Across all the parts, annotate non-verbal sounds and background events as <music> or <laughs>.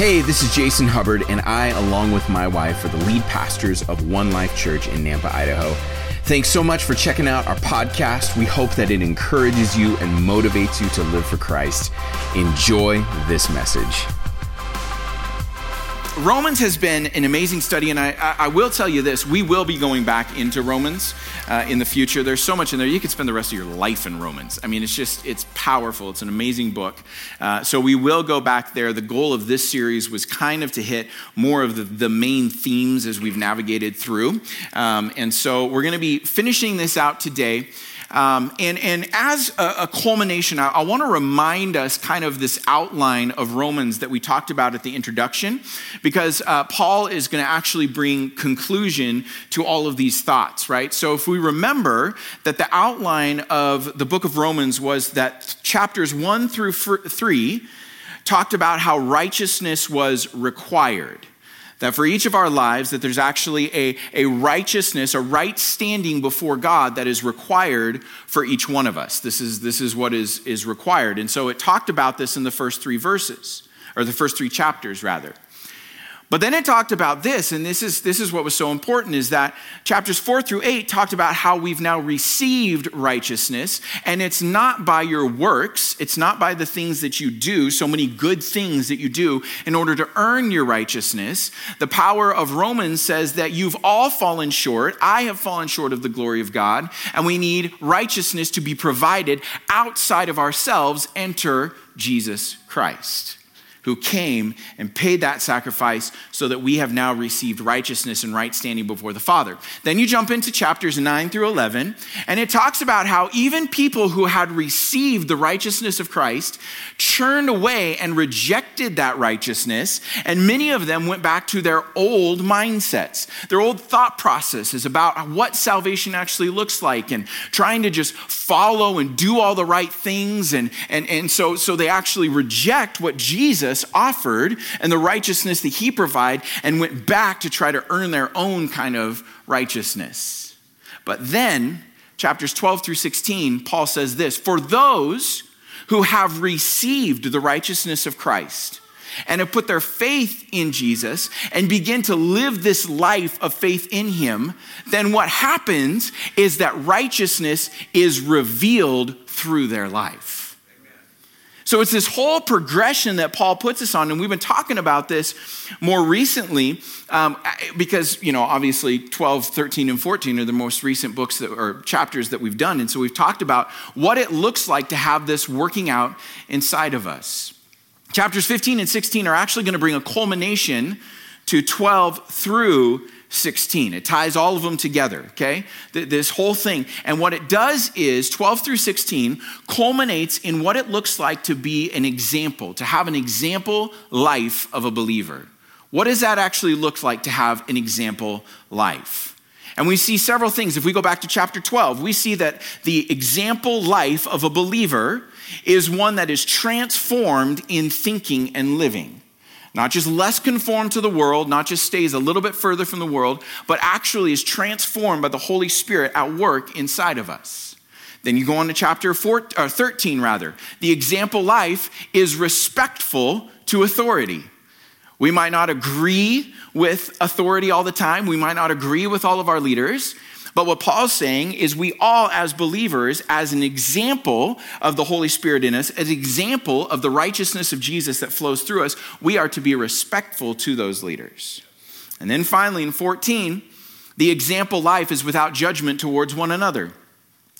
Hey, this is Jason Hubbard, and I, along with my wife, are the lead pastors of One Life Church in Nampa, Idaho. Thanks so much for checking out our podcast. We hope that it encourages you and motivates you to live for Christ. Enjoy this message. Romans has been an amazing study, and I, I, will tell you this we will be going back into Romans uh, in the future. There's so much in there. You could spend the rest of your life in Romans. I mean, it's just, it's powerful. It's an amazing book. Uh, so we will go back there. The goal of this series was kind of to hit more of the, the main themes as we've navigated through. Um, and so we're going to be finishing this out today. Um, and, and as a, a culmination, I, I want to remind us kind of this outline of Romans that we talked about at the introduction, because uh, Paul is going to actually bring conclusion to all of these thoughts, right? So if we remember that the outline of the book of Romans was that chapters one through three talked about how righteousness was required that for each of our lives that there's actually a, a righteousness a right standing before god that is required for each one of us. This is this is what is is required. And so it talked about this in the first three verses or the first three chapters rather but then it talked about this, and this is, this is what was so important is that chapters four through eight talked about how we've now received righteousness, and it's not by your works, it's not by the things that you do, so many good things that you do in order to earn your righteousness. The power of Romans says that you've all fallen short. I have fallen short of the glory of God, and we need righteousness to be provided outside of ourselves. Enter Jesus Christ who came and paid that sacrifice so that we have now received righteousness and right standing before the Father. Then you jump into chapters 9 through 11, and it talks about how even people who had received the righteousness of Christ churned away and rejected that righteousness, and many of them went back to their old mindsets, their old thought processes about what salvation actually looks like, and trying to just follow and do all the right things. And, and, and so, so they actually reject what Jesus Jesus offered and the righteousness that he provided and went back to try to earn their own kind of righteousness. But then, chapters 12 through 16, Paul says this For those who have received the righteousness of Christ, and have put their faith in Jesus and begin to live this life of faith in Him, then what happens is that righteousness is revealed through their life. So it's this whole progression that Paul puts us on, and we've been talking about this more recently um, because, you know, obviously 12, 13, and 14 are the most recent books that, or chapters that we've done. And so we've talked about what it looks like to have this working out inside of us. Chapters 15 and 16 are actually going to bring a culmination to 12 through 16. It ties all of them together, okay? This whole thing. And what it does is 12 through 16 culminates in what it looks like to be an example, to have an example life of a believer. What does that actually look like to have an example life? And we see several things. If we go back to chapter 12, we see that the example life of a believer is one that is transformed in thinking and living. Not just less conformed to the world, not just stays a little bit further from the world, but actually is transformed by the Holy Spirit at work inside of us. Then you go on to chapter 14, or 13, rather. The example life is respectful to authority. We might not agree with authority all the time. We might not agree with all of our leaders. But what Paul's saying is we all, as believers, as an example of the Holy Spirit in us, as an example of the righteousness of Jesus that flows through us, we are to be respectful to those leaders. And then finally, in 14, the example life is without judgment towards one another.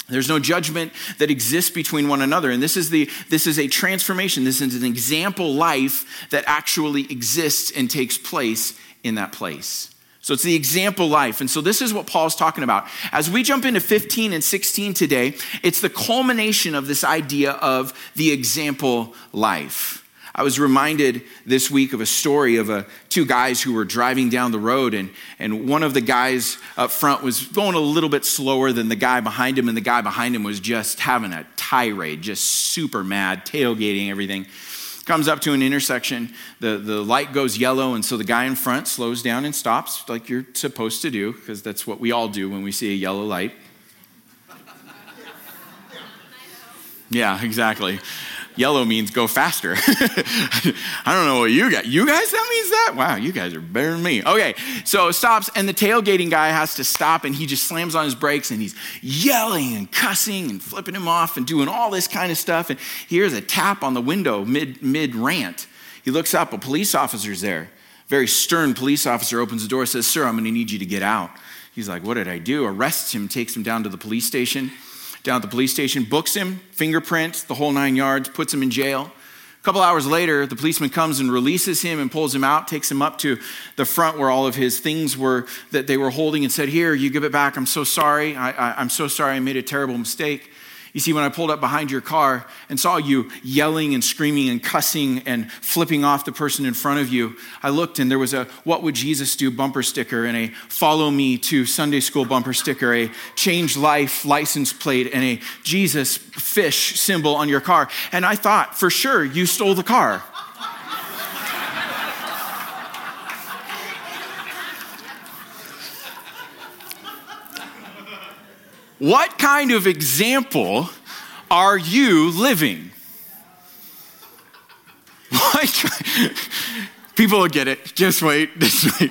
There's no judgment that exists between one another. And this is, the, this is a transformation. This is an example life that actually exists and takes place in that place. So it's the example life. And so this is what Paul's talking about. As we jump into 15 and 16 today, it's the culmination of this idea of the example life. I was reminded this week of a story of a, two guys who were driving down the road, and, and one of the guys up front was going a little bit slower than the guy behind him, and the guy behind him was just having a tirade, just super mad, tailgating everything comes up to an intersection, the, the light goes yellow, and so the guy in front slows down and stops like you're supposed to do, because that's what we all do when we see a yellow light. Yeah, exactly. Yellow means go faster. <laughs> I don't know what you got. You guys, that means that? Wow, you guys are better than me. Okay, so stops, and the tailgating guy has to stop, and he just slams on his brakes, and he's yelling and cussing and flipping him off and doing all this kind of stuff. And he hears a tap on the window mid mid rant. He looks up, a police officer's there. Very stern police officer opens the door, says, Sir, I'm going to need you to get out. He's like, What did I do? Arrests him, takes him down to the police station down at the police station, books him, fingerprints, the whole nine yards, puts him in jail. A couple hours later, the policeman comes and releases him and pulls him out, takes him up to the front where all of his things were that they were holding and said, Here, you give it back. I'm so sorry. I, I'm so sorry. I made a terrible mistake. You see, when I pulled up behind your car and saw you yelling and screaming and cussing and flipping off the person in front of you, I looked and there was a What Would Jesus Do bumper sticker and a Follow Me to Sunday School bumper sticker, a Change Life license plate, and a Jesus fish symbol on your car. And I thought, for sure, you stole the car. What kind of example are you living? <laughs> People will get it. Just wait. <laughs> Just wait.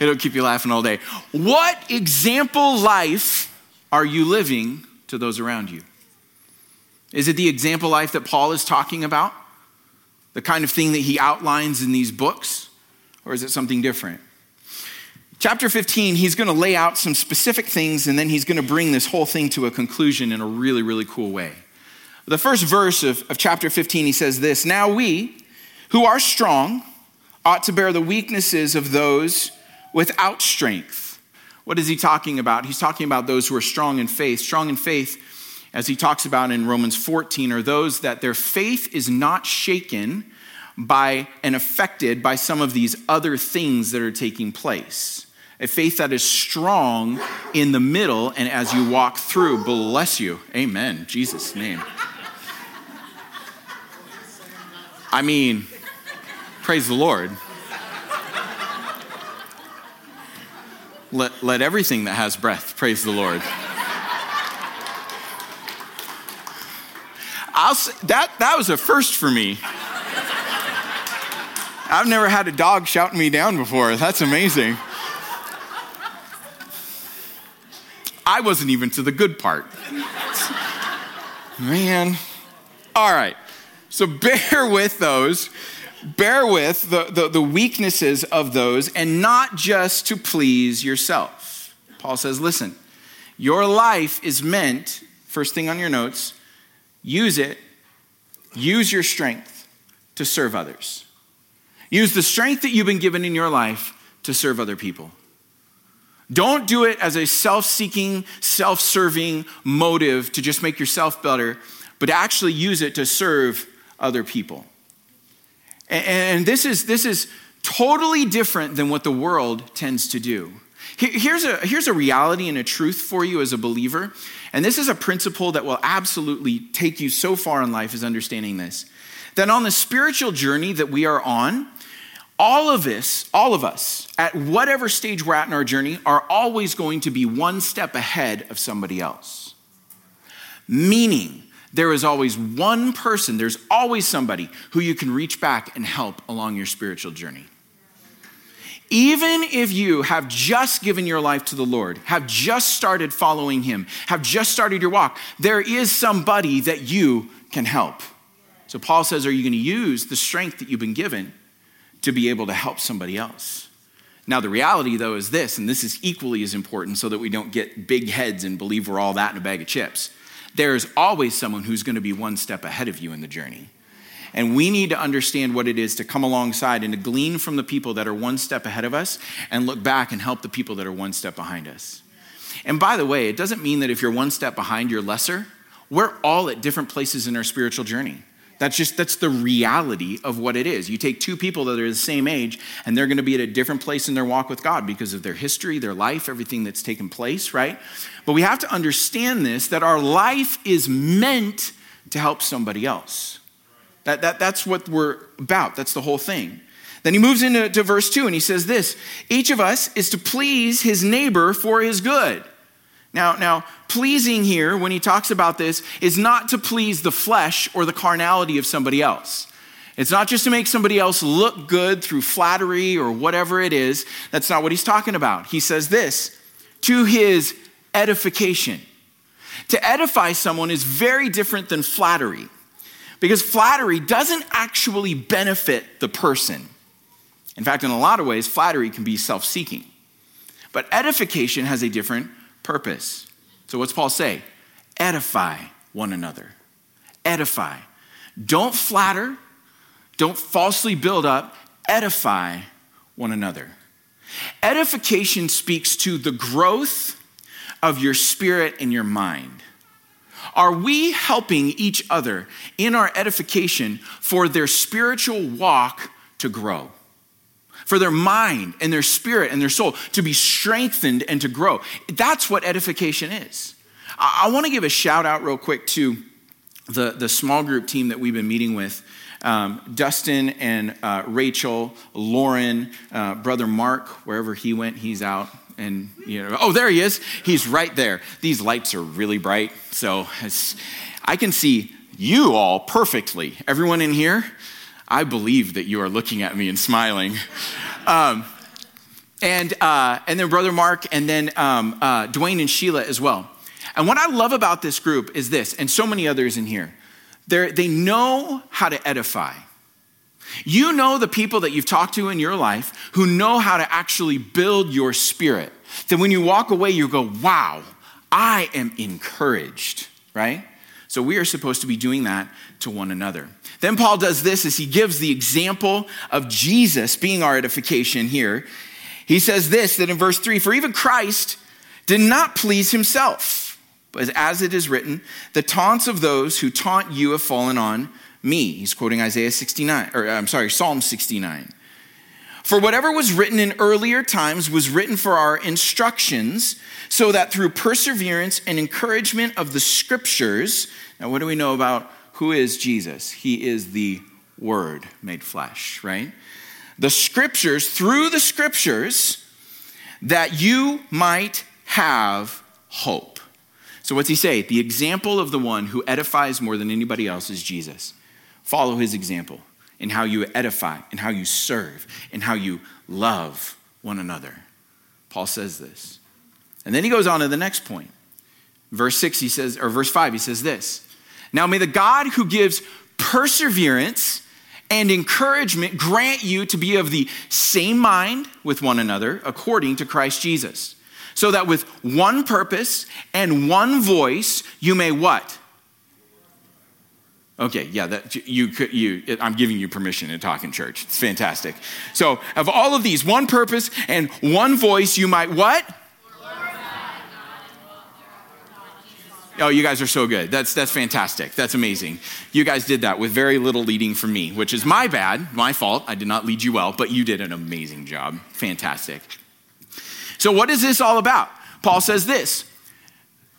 It'll keep you laughing all day. What example life are you living to those around you? Is it the example life that Paul is talking about? The kind of thing that he outlines in these books? Or is it something different? Chapter 15, he's going to lay out some specific things and then he's going to bring this whole thing to a conclusion in a really, really cool way. The first verse of, of chapter 15, he says this Now we, who are strong, ought to bear the weaknesses of those without strength. What is he talking about? He's talking about those who are strong in faith. Strong in faith, as he talks about in Romans 14, are those that their faith is not shaken by and affected by some of these other things that are taking place a faith that is strong in the middle and as you walk through. Bless you. Amen. Jesus' name. I mean, praise the Lord. Let, let everything that has breath praise the Lord. I'll say, that, that was a first for me. I've never had a dog shouting me down before. That's amazing. I wasn't even to the good part. Man. All right. So <laughs> bear with those. Bear with the, the, the, weaknesses of those and not just to please yourself. Paul says, listen, your life is meant, first thing on your notes, use it, use your strength to serve others. Use the strength that you've been given in your life to serve other people. Don't do it as a self seeking, self serving motive to just make yourself better, but actually use it to serve other people. And this is, this is totally different than what the world tends to do. Here's a, here's a reality and a truth for you as a believer. And this is a principle that will absolutely take you so far in life, is understanding this. That on the spiritual journey that we are on, all of us, all of us, at whatever stage we're at in our journey, are always going to be one step ahead of somebody else. Meaning, there is always one person, there's always somebody who you can reach back and help along your spiritual journey. Even if you have just given your life to the Lord, have just started following Him, have just started your walk, there is somebody that you can help. So Paul says, Are you going to use the strength that you've been given to be able to help somebody else. Now, the reality, though, is this, and this is equally as important so that we don't get big heads and believe we're all that in a bag of chips. There is always someone who's going to be one step ahead of you in the journey. And we need to understand what it is to come alongside and to glean from the people that are one step ahead of us and look back and help the people that are one step behind us. And by the way, it doesn't mean that if you're one step behind, you're lesser. We're all at different places in our spiritual journey. That's just that's the reality of what it is. You take two people that are the same age and they're going to be at a different place in their walk with God because of their history, their life, everything that's taken place, right? But we have to understand this that our life is meant to help somebody else. That, that, that's what we're about. That's the whole thing. Then he moves into verse 2 and he says this Each of us is to please his neighbor for his good. Now, now, pleasing here, when he talks about this, is not to please the flesh or the carnality of somebody else. It's not just to make somebody else look good through flattery or whatever it is. That's not what he's talking about. He says this to his edification. To edify someone is very different than flattery because flattery doesn't actually benefit the person. In fact, in a lot of ways, flattery can be self seeking. But edification has a different purpose. So, what's Paul say? Edify one another. Edify. Don't flatter, don't falsely build up, edify one another. Edification speaks to the growth of your spirit and your mind. Are we helping each other in our edification for their spiritual walk to grow? For their mind and their spirit and their soul to be strengthened and to grow. That's what edification is. I, I want to give a shout out, real quick, to the, the small group team that we've been meeting with. Um, Dustin and uh, Rachel, Lauren, uh, brother Mark, wherever he went, he's out and you know, oh, there he is. He's right there. These lights are really bright, so I can see you all perfectly. Everyone in here, I believe that you are looking at me and smiling. Um, and uh, and then brother Mark, and then um, uh, Dwayne and Sheila as well. And what I love about this group is this, and so many others in here. They're, they know how to edify. You know the people that you've talked to in your life who know how to actually build your spirit. That when you walk away, you go, wow, I am encouraged, right? So we are supposed to be doing that to one another. Then Paul does this as he gives the example of Jesus being our edification here. He says this that in verse 3 For even Christ did not please himself, but as it is written, the taunts of those who taunt you have fallen on me. He's quoting Isaiah 69, or I'm sorry, Psalm 69. For whatever was written in earlier times was written for our instructions, so that through perseverance and encouragement of the scriptures, now what do we know about who is Jesus? He is the Word made flesh, right? The scriptures, through the scriptures, that you might have hope. So, what's he say? The example of the one who edifies more than anybody else is Jesus. Follow his example in how you edify, in how you serve, in how you love one another. Paul says this. And then he goes on to the next point. Verse 6, he says, or verse 5, he says this Now may the God who gives perseverance and encouragement grant you to be of the same mind with one another according to Christ Jesus. So that with one purpose and one voice you may what? Okay, yeah, that you could you I'm giving you permission to talk in church. It's fantastic. So, of all of these, one purpose and one voice, you might what? Oh, you guys are so good. That's that's fantastic. That's amazing. You guys did that with very little leading from me, which is my bad, my fault. I did not lead you well, but you did an amazing job. Fantastic. So, what is this all about? Paul says this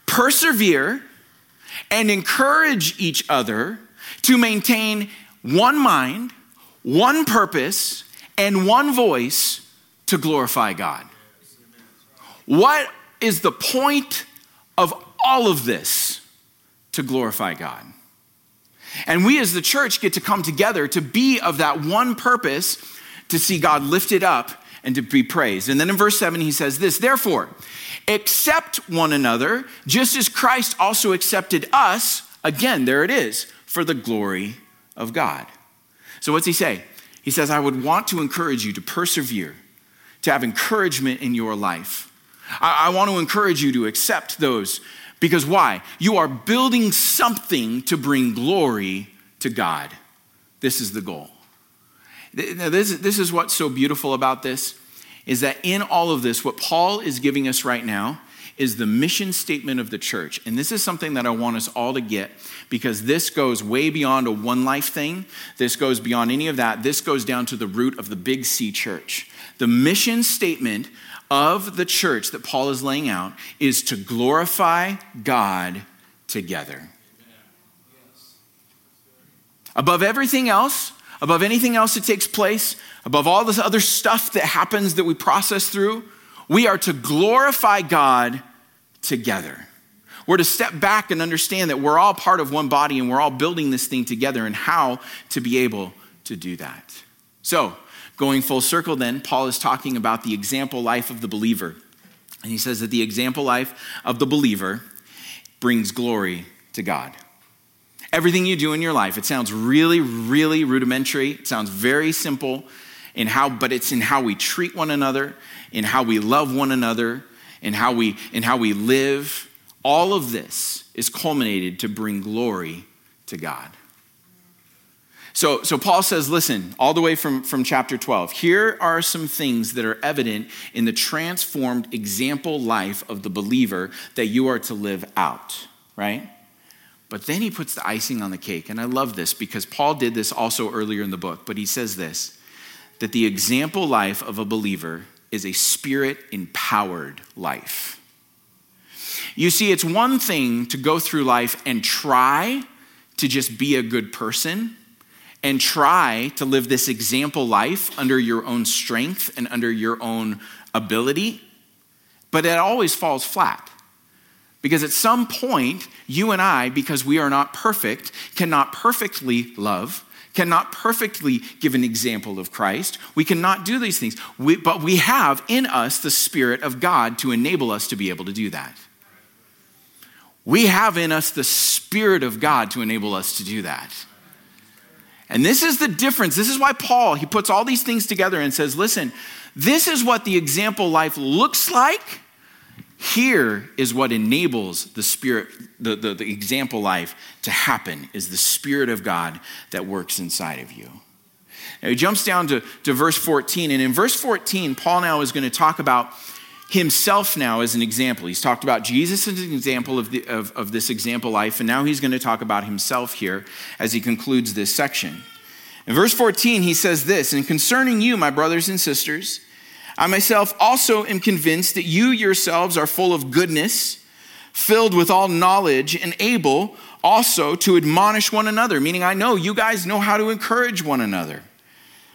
persevere and encourage each other to maintain one mind, one purpose, and one voice to glorify God. What is the point of all of this? To glorify God. And we as the church get to come together to be of that one purpose to see God lifted up and to be praised. And then in verse 7, he says this Therefore, accept one another, just as Christ also accepted us. Again, there it is for the glory of God. So, what's he say? He says, I would want to encourage you to persevere, to have encouragement in your life. I, I want to encourage you to accept those because why? You are building something to bring glory to God. This is the goal. This, this is what's so beautiful about this is that in all of this, what Paul is giving us right now is the mission statement of the church. And this is something that I want us all to get because this goes way beyond a one life thing. This goes beyond any of that. This goes down to the root of the Big C church. The mission statement of the church that Paul is laying out is to glorify God together. Above everything else, above anything else that takes place, above all this other stuff that happens that we process through, we are to glorify God together. We're to step back and understand that we're all part of one body and we're all building this thing together and how to be able to do that. So, going full circle, then, Paul is talking about the example life of the believer. And he says that the example life of the believer brings glory to God. Everything you do in your life, it sounds really, really rudimentary. It sounds very simple in how, but it's in how we treat one another, in how we love one another, in how we, in how we live. All of this is culminated to bring glory to God. So, so Paul says, listen, all the way from, from chapter 12, here are some things that are evident in the transformed example life of the believer that you are to live out, right? But then he puts the icing on the cake. And I love this because Paul did this also earlier in the book. But he says this that the example life of a believer is a spirit empowered life. You see, it's one thing to go through life and try to just be a good person and try to live this example life under your own strength and under your own ability, but it always falls flat. Because at some point, you and I, because we are not perfect, cannot perfectly love, cannot perfectly give an example of Christ. We cannot do these things. We, but we have in us the Spirit of God to enable us to be able to do that. We have in us the Spirit of God to enable us to do that. And this is the difference. This is why Paul, he puts all these things together and says, listen, this is what the example life looks like. Here is what enables the spirit, the, the, the example life to happen, is the Spirit of God that works inside of you. Now he jumps down to, to verse 14, and in verse 14, Paul now is going to talk about himself now as an example. He's talked about Jesus as an example of, the, of, of this example life, and now he's going to talk about himself here as he concludes this section. In verse 14, he says this And concerning you, my brothers and sisters, I myself also am convinced that you yourselves are full of goodness, filled with all knowledge, and able also to admonish one another, meaning I know you guys know how to encourage one another.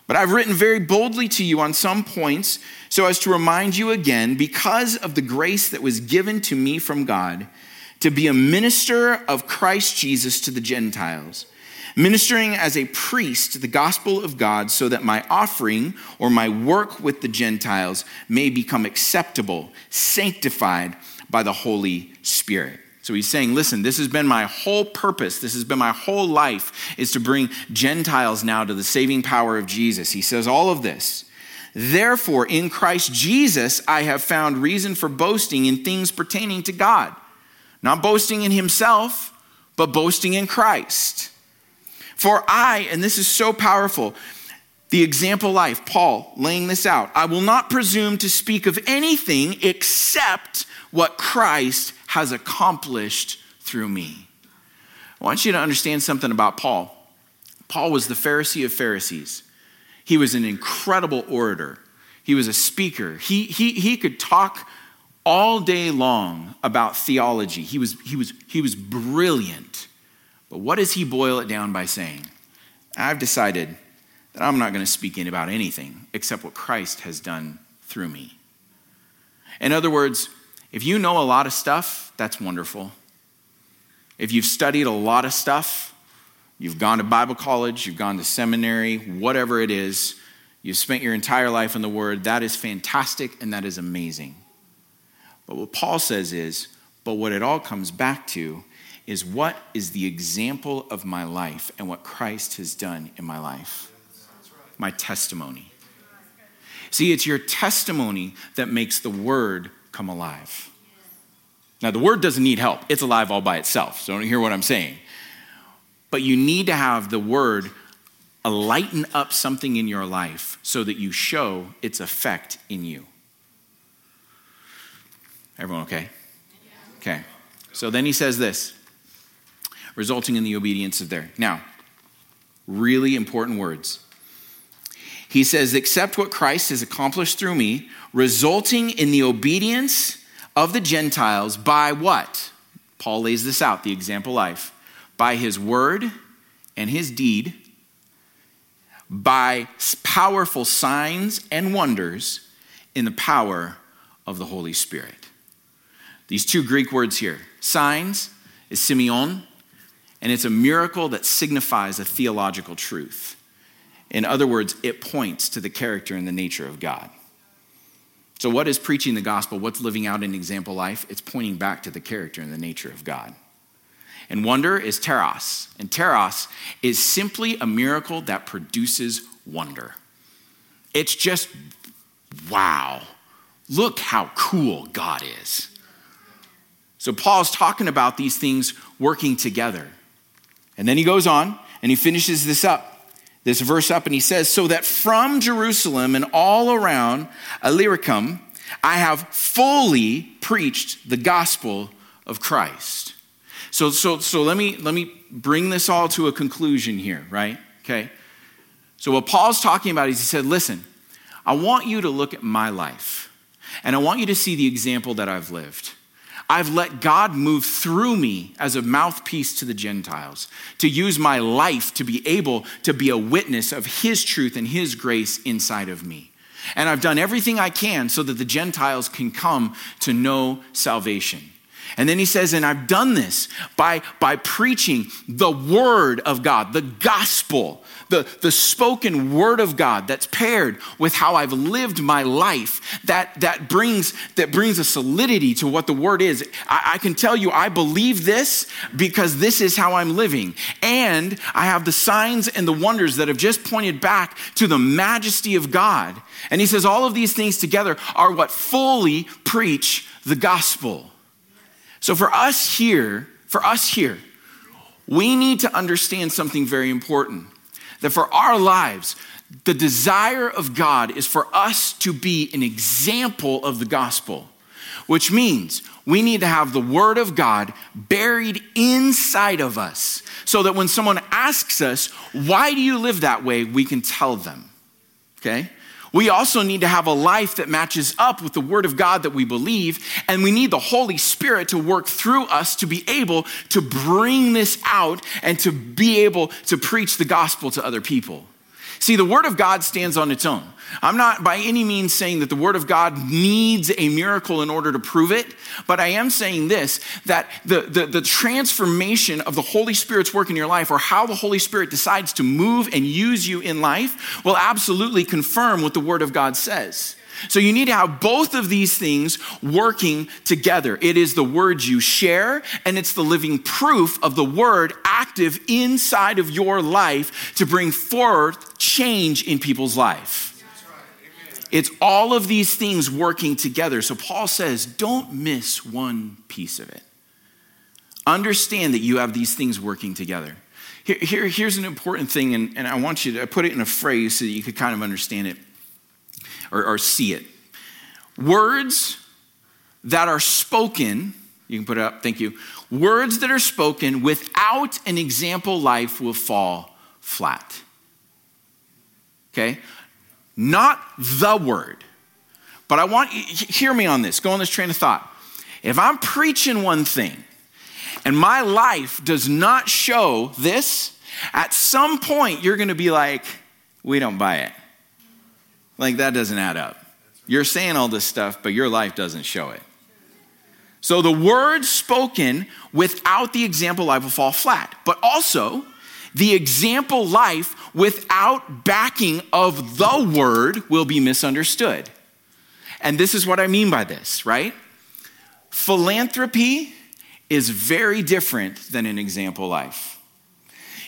But I've written very boldly to you on some points so as to remind you again, because of the grace that was given to me from God, to be a minister of Christ Jesus to the Gentiles, ministering as a priest the gospel of God, so that my offering or my work with the Gentiles may become acceptable, sanctified by the Holy Spirit. So he's saying, listen, this has been my whole purpose. This has been my whole life is to bring Gentiles now to the saving power of Jesus. He says all of this. Therefore, in Christ Jesus, I have found reason for boasting in things pertaining to God. Not boasting in himself, but boasting in Christ. For I, and this is so powerful, the example life, Paul laying this out, I will not presume to speak of anything except what Christ has accomplished through me. I want you to understand something about Paul. Paul was the Pharisee of Pharisees. He was an incredible orator. He was a speaker. He, he, he could talk all day long about theology. He was, he, was, he was brilliant. But what does he boil it down by saying? I've decided that I'm not going to speak in about anything except what Christ has done through me. In other words, if you know a lot of stuff, that's wonderful. If you've studied a lot of stuff, you've gone to Bible college, you've gone to seminary, whatever it is, you've spent your entire life in the Word, that is fantastic and that is amazing. But what Paul says is, but what it all comes back to is what is the example of my life and what Christ has done in my life? My testimony. See, it's your testimony that makes the Word come alive. Now, the word doesn't need help, it's alive all by itself. So don't hear what I'm saying. But you need to have the word lighten up something in your life so that you show its effect in you. Everyone okay? Okay. So then he says this resulting in the obedience of their. Now, really important words. He says, Accept what Christ has accomplished through me, resulting in the obedience of the Gentiles by what? Paul lays this out, the example life. By his word and his deed, by powerful signs and wonders in the power of the Holy Spirit. These two Greek words here signs is semeion, and it's a miracle that signifies a theological truth. In other words, it points to the character and the nature of God. So, what is preaching the gospel? What's living out an example life? It's pointing back to the character and the nature of God. And wonder is teros. And teros is simply a miracle that produces wonder. It's just, wow, look how cool God is. So Paul's talking about these things working together. And then he goes on and he finishes this up, this verse up, and he says, So that from Jerusalem and all around Illyricum, I have fully preached the gospel of Christ. So, so, so let, me, let me bring this all to a conclusion here, right? Okay. So, what Paul's talking about is he said, Listen, I want you to look at my life, and I want you to see the example that I've lived. I've let God move through me as a mouthpiece to the Gentiles, to use my life to be able to be a witness of His truth and His grace inside of me. And I've done everything I can so that the Gentiles can come to know salvation. And then he says, and I've done this by, by preaching the word of God, the gospel, the, the spoken word of God that's paired with how I've lived my life, that, that, brings, that brings a solidity to what the word is. I, I can tell you, I believe this because this is how I'm living. And I have the signs and the wonders that have just pointed back to the majesty of God. And he says, all of these things together are what fully preach the gospel. So for us here, for us here, we need to understand something very important that for our lives, the desire of God is for us to be an example of the gospel, which means we need to have the word of God buried inside of us so that when someone asks us, Why do you live that way? we can tell them. Okay? We also need to have a life that matches up with the Word of God that we believe, and we need the Holy Spirit to work through us to be able to bring this out and to be able to preach the gospel to other people. See, the Word of God stands on its own. I'm not by any means saying that the Word of God needs a miracle in order to prove it, but I am saying this that the, the, the, transformation of the Holy Spirit's work in your life, or how the Holy Spirit decides to move and use you in life, will absolutely confirm what the Word of God says. So you need to have both of these things working together. It is the word you share, and it's the living proof of the word active inside of your life to bring forth change in people's life. It's all of these things working together. So Paul says, don't miss one piece of it. Understand that you have these things working together. Here, here here's an important thing, and, and I want you to put it in a phrase so that you could kind of understand it or, or see it. Words that are spoken, you can put it up, thank you. Words that are spoken without an example life will fall flat. Okay? Not the word. But I want you, hear me on this. Go on this train of thought. If I'm preaching one thing and my life does not show this, at some point you're going to be like, we don't buy it. Like, that doesn't add up. You're saying all this stuff, but your life doesn't show it. So the word spoken without the example life will fall flat. But also, the example life without backing of the word will be misunderstood. And this is what I mean by this, right? Philanthropy is very different than an example life.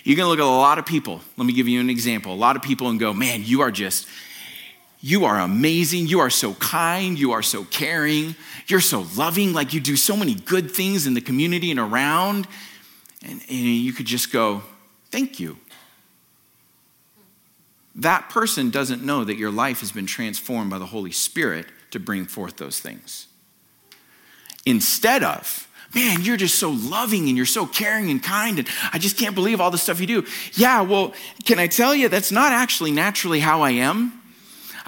You can look at a lot of people. Let me give you an example. A lot of people and go, man, you are just you are amazing. You are so kind. You are so caring. You're so loving. Like you do so many good things in the community and around. And, and you could just go, Thank you. That person doesn't know that your life has been transformed by the Holy Spirit to bring forth those things. Instead of, man, you're just so loving and you're so caring and kind, and I just can't believe all the stuff you do. Yeah, well, can I tell you, that's not actually naturally how I am.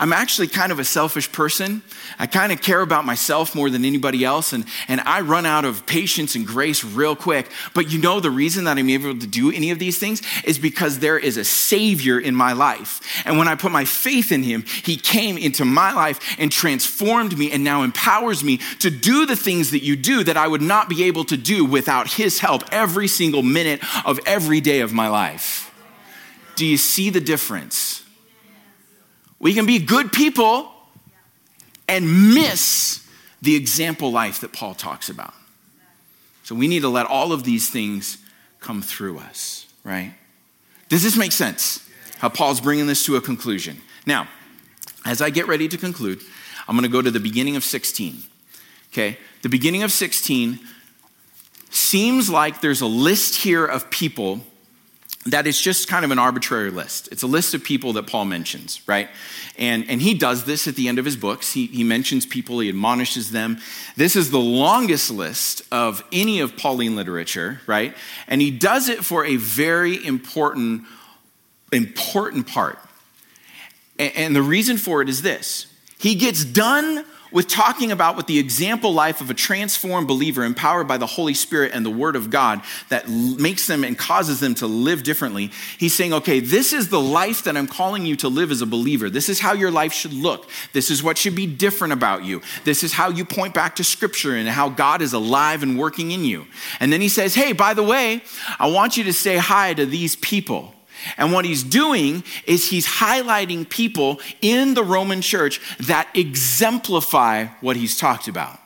I'm actually kind of a selfish person. I kind of care about myself more than anybody else, and, and I run out of patience and grace real quick. But you know, the reason that I'm able to do any of these things is because there is a Savior in my life. And when I put my faith in Him, He came into my life and transformed me and now empowers me to do the things that you do that I would not be able to do without His help every single minute of every day of my life. Do you see the difference? We can be good people and miss the example life that Paul talks about. So we need to let all of these things come through us, right? Does this make sense? How Paul's bringing this to a conclusion. Now, as I get ready to conclude, I'm going to go to the beginning of 16. Okay? The beginning of 16 seems like there's a list here of people that is just kind of an arbitrary list. It's a list of people that Paul mentions, right? And, and he does this at the end of his books. He, he mentions people, he admonishes them. This is the longest list of any of Pauline literature, right? And he does it for a very important, important part. And, and the reason for it is this he gets done with talking about what the example life of a transformed believer empowered by the Holy Spirit and the Word of God that makes them and causes them to live differently, he's saying, okay, this is the life that I'm calling you to live as a believer. This is how your life should look. This is what should be different about you. This is how you point back to Scripture and how God is alive and working in you. And then he says, hey, by the way, I want you to say hi to these people. And what he's doing is he's highlighting people in the Roman church that exemplify what he's talked about.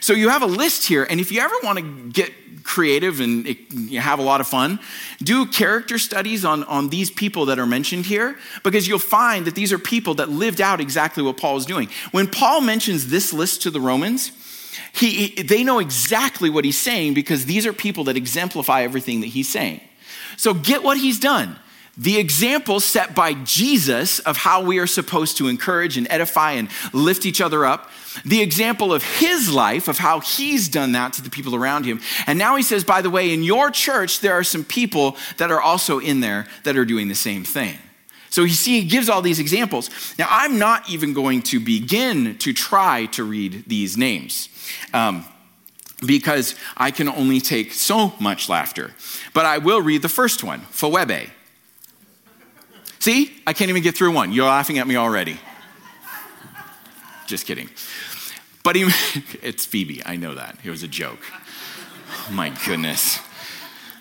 So you have a list here, and if you ever want to get creative and have a lot of fun, do character studies on, on these people that are mentioned here, because you'll find that these are people that lived out exactly what Paul is doing. When Paul mentions this list to the Romans, he, they know exactly what he's saying because these are people that exemplify everything that he's saying. So get what he's done the example set by Jesus of how we are supposed to encourage and edify and lift each other up, the example of his life, of how he's done that to the people around him. And now he says, by the way, in your church, there are some people that are also in there that are doing the same thing. So you see, he gives all these examples. Now, I'm not even going to begin to try to read these names. Um, because I can only take so much laughter. But I will read the first one, Phoebe. See, I can't even get through one. You're laughing at me already. Just kidding. But he, <laughs> it's Phoebe. I know that. It was a joke. Oh my goodness.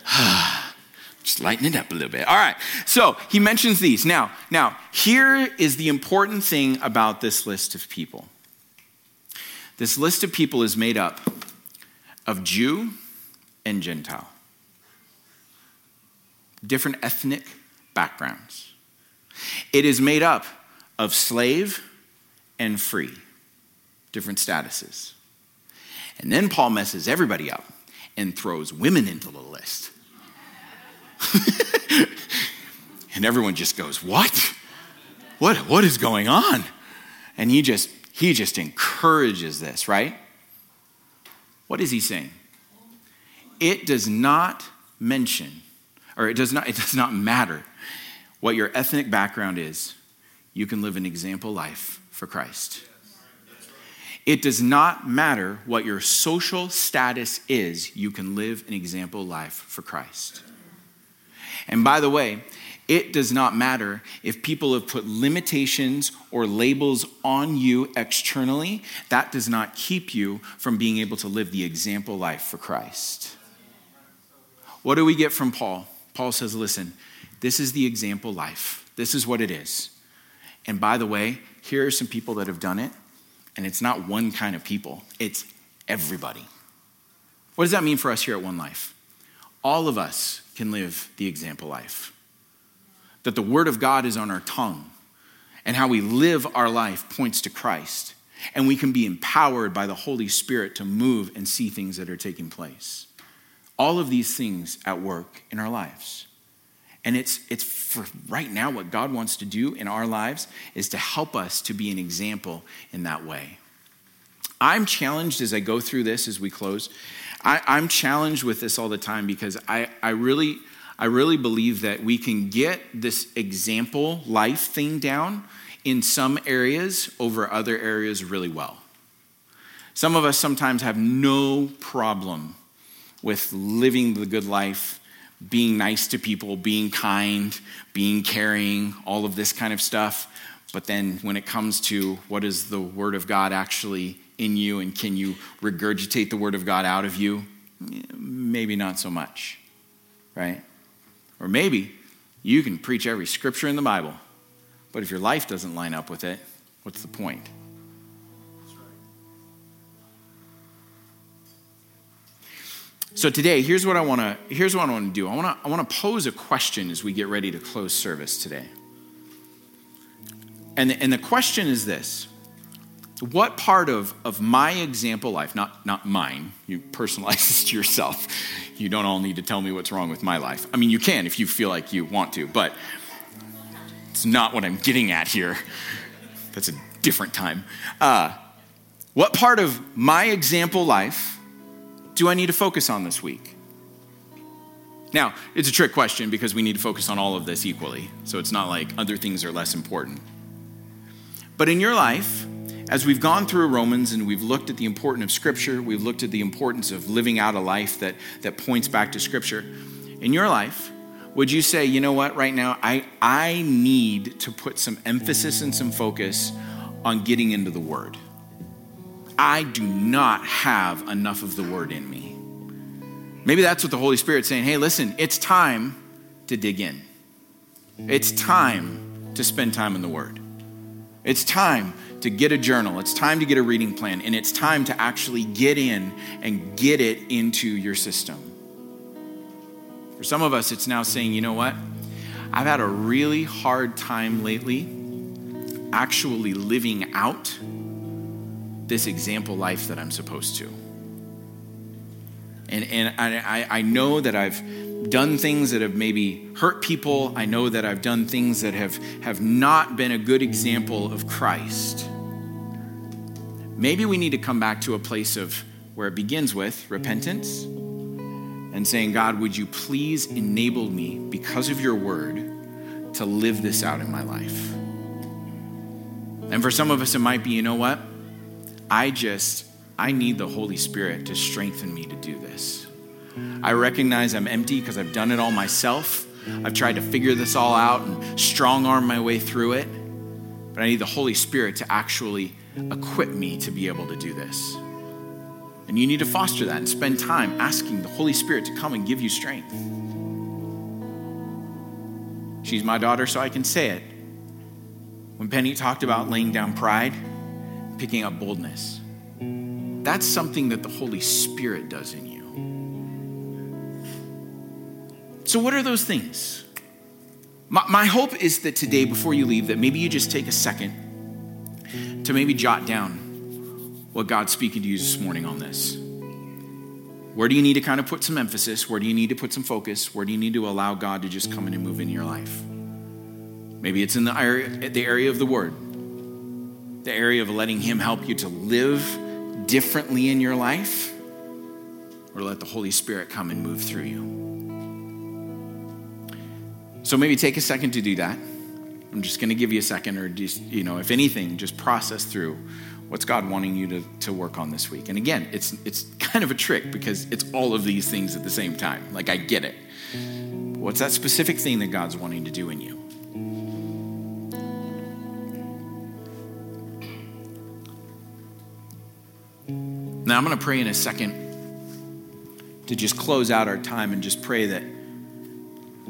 <sighs> Just lighten it up a little bit. All right. So he mentions these. Now, now, here is the important thing about this list of people. This list of people is made up of Jew and Gentile, different ethnic backgrounds. It is made up of slave and free, different statuses. And then Paul messes everybody up and throws women into the list. <laughs> and everyone just goes, What? What, what is going on? And he just he just encourages this, right? What is he saying? It does not mention, or it does not, it does not matter what your ethnic background is, you can live an example life for Christ. It does not matter what your social status is, you can live an example life for Christ. And by the way, it does not matter if people have put limitations or labels on you externally, that does not keep you from being able to live the example life for Christ. What do we get from Paul? Paul says, listen, this is the example life. This is what it is. And by the way, here are some people that have done it, and it's not one kind of people, it's everybody. What does that mean for us here at One Life? All of us can live the example life. That the Word of God is on our tongue, and how we live our life points to Christ. And we can be empowered by the Holy Spirit to move and see things that are taking place. All of these things at work in our lives. And it's, it's for right now what God wants to do in our lives is to help us to be an example in that way. I'm challenged as I go through this as we close. I, am challenged with this all the time because I, I really I really believe that we can get this example life thing down in some areas over other areas really well. Some of us sometimes have no problem with living the good life, being nice to people, being kind, being caring, all of this kind of stuff. But then when it comes to what is the Word of God actually in you and can you regurgitate the Word of God out of you, maybe not so much, right? Or maybe you can preach every scripture in the Bible, but if your life doesn't line up with it, what's the point? So today, here's what I want to here's what I want to do. I want to I want to pose a question as we get ready to close service today. And the, and the question is this. What part of, of my example life, not, not mine, you personalize this <laughs> to yourself. You don't all need to tell me what's wrong with my life. I mean, you can if you feel like you want to, but it's not what I'm getting at here. That's a different time. Uh, what part of my example life do I need to focus on this week? Now, it's a trick question because we need to focus on all of this equally. So it's not like other things are less important. But in your life, as we've gone through Romans and we've looked at the importance of Scripture, we've looked at the importance of living out a life that, that points back to Scripture. In your life, would you say, you know what, right now, I, I need to put some emphasis and some focus on getting into the Word? I do not have enough of the Word in me. Maybe that's what the Holy Spirit's saying. Hey, listen, it's time to dig in. It's time to spend time in the Word. It's time to get a journal. It's time to get a reading plan. And it's time to actually get in and get it into your system. For some of us, it's now saying, you know what? I've had a really hard time lately actually living out this example life that I'm supposed to. And, and I, I know that I've done things that have maybe hurt people. I know that I've done things that have, have not been a good example of Christ. Maybe we need to come back to a place of where it begins with repentance and saying, God, would you please enable me, because of your word, to live this out in my life? And for some of us, it might be, you know what? I just, I need the Holy Spirit to strengthen me to do this. I recognize I'm empty because I've done it all myself. I've tried to figure this all out and strong arm my way through it. But I need the Holy Spirit to actually equip me to be able to do this. And you need to foster that and spend time asking the Holy Spirit to come and give you strength. She's my daughter, so I can say it. When Penny talked about laying down pride, picking up boldness. That's something that the Holy Spirit does in you. So, what are those things? My, my hope is that today, before you leave, that maybe you just take a second to maybe jot down what God's speaking to you this morning on this. Where do you need to kind of put some emphasis? Where do you need to put some focus? Where do you need to allow God to just come in and move in your life? Maybe it's in the area, the area of the Word the area of letting Him help you to live differently in your life, or let the Holy Spirit come and move through you. So maybe take a second to do that. I'm just going to give you a second, or just, you know, if anything, just process through what's God wanting you to, to work on this week. And again, it's, it's kind of a trick because it's all of these things at the same time. Like, I get it. What's that specific thing that God's wanting to do in you? Now, I'm going to pray in a second to just close out our time and just pray that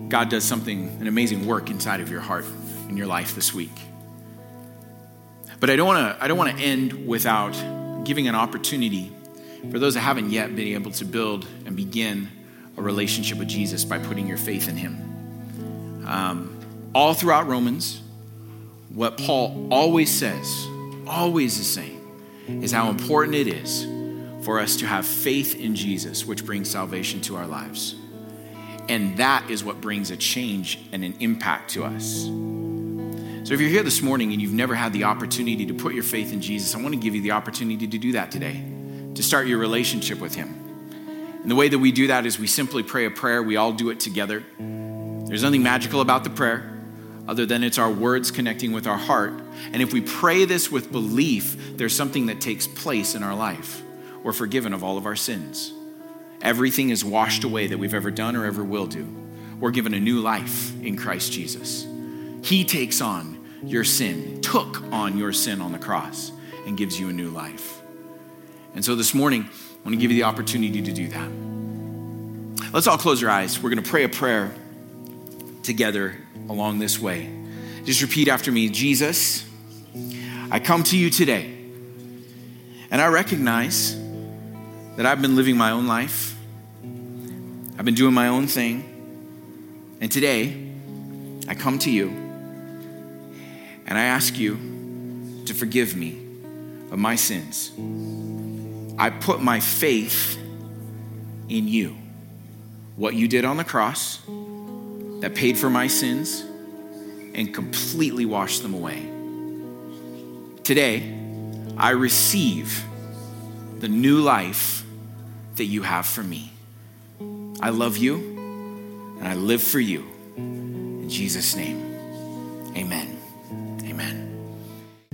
God does something, an amazing work inside of your heart in your life this week. But I don't want to I don't want to end without giving an opportunity for those that haven't yet been able to build and begin a relationship with Jesus by putting your faith in Him. Um, all throughout Romans, what Paul always says, always is saying, is how important it is for us to have faith in Jesus, which brings salvation to our lives. And that is what brings a change and an impact to us. So, if you're here this morning and you've never had the opportunity to put your faith in Jesus, I want to give you the opportunity to do that today, to start your relationship with Him. And the way that we do that is we simply pray a prayer. We all do it together. There's nothing magical about the prayer other than it's our words connecting with our heart. And if we pray this with belief, there's something that takes place in our life. We're forgiven of all of our sins. Everything is washed away that we've ever done or ever will do. We're given a new life in Christ Jesus. He takes on your sin, took on your sin on the cross, and gives you a new life. And so this morning, I want to give you the opportunity to do that. Let's all close our eyes. We're going to pray a prayer together along this way. Just repeat after me Jesus, I come to you today, and I recognize that I've been living my own life, I've been doing my own thing, and today I come to you and I ask you to forgive me of my sins. I put my faith in you. What you did on the cross that paid for my sins and completely washed them away. Today, I receive the new life that you have for me. I love you and I live for you. In Jesus' name, amen.